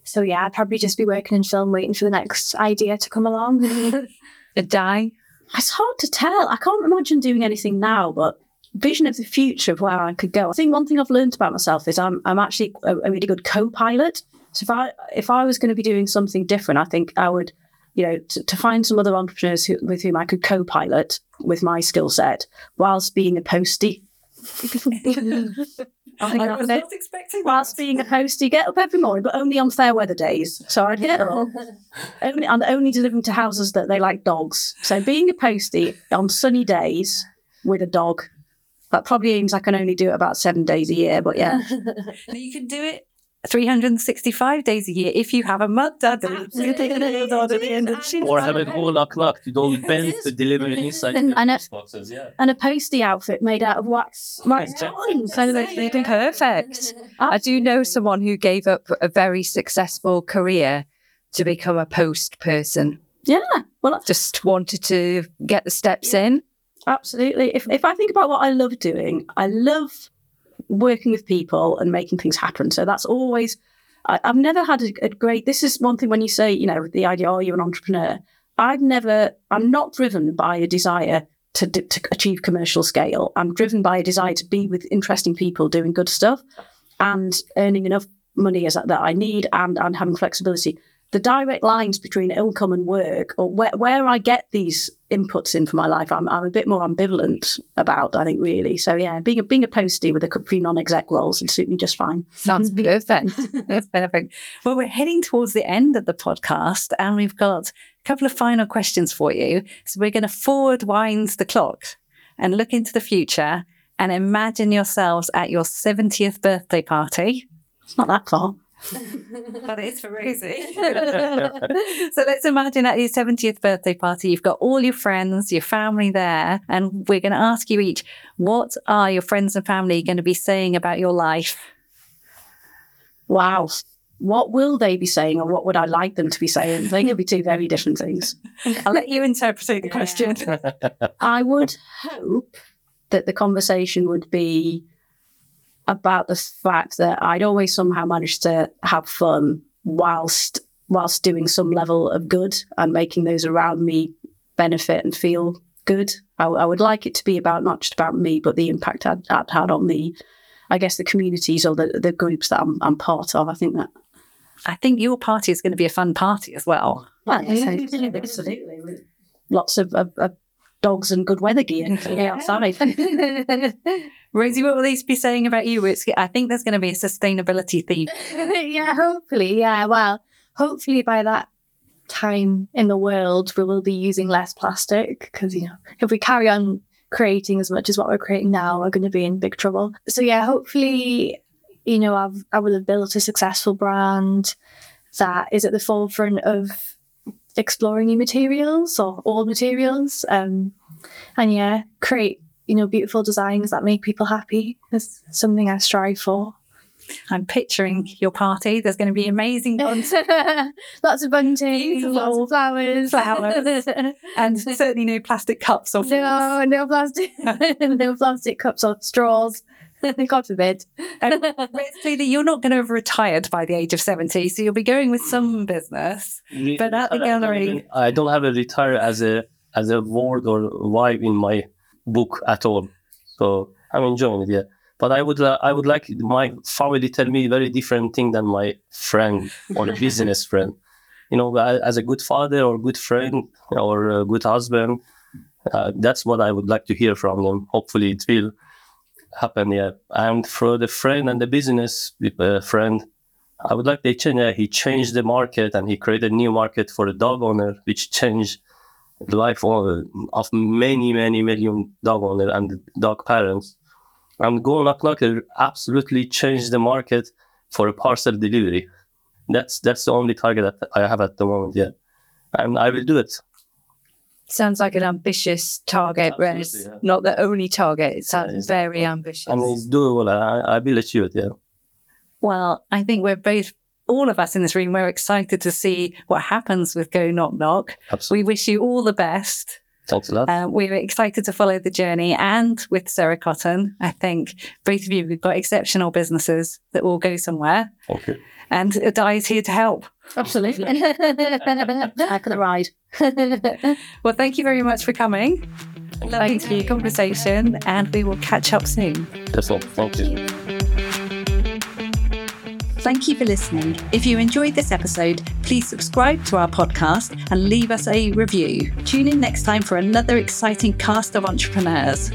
so yeah, I'd probably just be working in film, waiting for the next idea to come along. A Di? It's hard to tell. I can't imagine doing anything now, but vision of the future of where I could go. I think one thing I've learned about myself is I'm I'm actually a, a really good co-pilot. So if I if I was going to be doing something different, I think I would, you know, to, to find some other entrepreneurs who, with whom I could co-pilot with my skill set whilst being a postie. I think that's it. expecting Whilst being a postie, get up every morning, but only on fair weather days. So I'd get up, only, and only delivering to houses that they like dogs. So being a postie on sunny days with a dog, that probably means I can only do it about seven days a year. But yeah, you can do it 365 days a year if you have a mud daddy. You take a little dog at the end of the Or have it all knock You don't bend to deliver inside the I know. boxes. Yeah. and a postie outfit made out of wax. wax Exactly. so that they do Perfect. I do know someone who gave up a very successful career to become a post person. Yeah, well, that's Just wanted to get the steps in. Absolutely. If if I think about what I love doing, I love working with people and making things happen. So that's always. I, I've never had a, a great. This is one thing when you say, you know, the idea, oh, you're an entrepreneur. I've never. I'm not driven by a desire to to achieve commercial scale. I'm driven by a desire to be with interesting people doing good stuff, and earning enough money as that I need, and and having flexibility. The direct lines between income and work, or where, where I get these inputs in for my life, I'm, I'm a bit more ambivalent about. I think really. So yeah, being a being a postie with a couple of non-exec roles would suit me just fine. Sounds perfect. That's perfect. Well, we're heading towards the end of the podcast and we've got a couple of final questions for you. So we're going to forward wind the clock and look into the future and imagine yourselves at your 70th birthday party. It's not that far. But it is for Rosie. so let's imagine at your 70th birthday party, you've got all your friends, your family there, and we're going to ask you each, what are your friends and family going to be saying about your life? Wow. What will they be saying, or what would I like them to be saying? They could be two very different things. I'll let you interpret the question. I would hope that the conversation would be about the fact that I'd always somehow managed to have fun whilst whilst doing some level of good and making those around me benefit and feel good. I, I would like it to be about not just about me, but the impact I'd, I'd had on the, I guess, the communities or the, the groups that I'm, I'm part of. I think that I think your party is going to be a fun party as well. well, absolutely, lots of, of, of dogs and good weather gear outside. Rosie, what will these be saying about you? It's, I think there's going to be a sustainability theme. yeah, hopefully. Yeah, well, hopefully by that time in the world, we will be using less plastic because, you know, if we carry on creating as much as what we're creating now, we're going to be in big trouble. So, yeah, hopefully, you know, I've, I will have built a successful brand that is at the forefront of exploring new materials or old materials. Um, and yeah, create, you know, beautiful designs that make people happy is something I strive for. I'm picturing your party. There's going to be amazing buns lots of bunting, lots of flowers. Flowers. and certainly no plastic cups or forks. no, no plastic, no plastic cups or straws. God forbid. And it's clear that you're not going to have retired by the age of 70, so you'll be going with some business. But at the gallery- I don't have a retire as a as a word or vibe in my book at all. So I'm enjoying it. Yeah, but I would uh, I would like my family tell me very different thing than my friend or a business friend. You know, as a good father or good friend or a good husband, uh, that's what I would like to hear from them. Hopefully, it will happened. Yeah, and for the friend and the business uh, friend, I would like they change. Yeah, he changed the market and he created a new market for the dog owner, which changed the life of, of many, many million dog owner and dog parents. And Go Knock Knocker absolutely changed the market for a parcel delivery. That's that's the only target that I have at the moment. Yeah, and I will do it. Sounds like an ambitious target, Rez. Absolutely, yeah. Not the only target. It sounds it's- very ambitious. And it's doable. I, I will achieve it. Yeah. Well, I think we're both, all of us in this room, we're excited to see what happens with Go Knock Knock. Absolutely. We wish you all the best. Thanks a lot. Uh, we're excited to follow the journey. And with Cera Cotton, I think both of you have got exceptional businesses that will go somewhere. Thank you. And Di is here to help. Absolutely. I could ride. Well, thank you very much for coming. Lovely to you. conversation, and we will catch up soon. That's all. Thank you. Thank you for listening. If you enjoyed this episode, please subscribe to our podcast and leave us a review. Tune in next time for another exciting cast of entrepreneurs.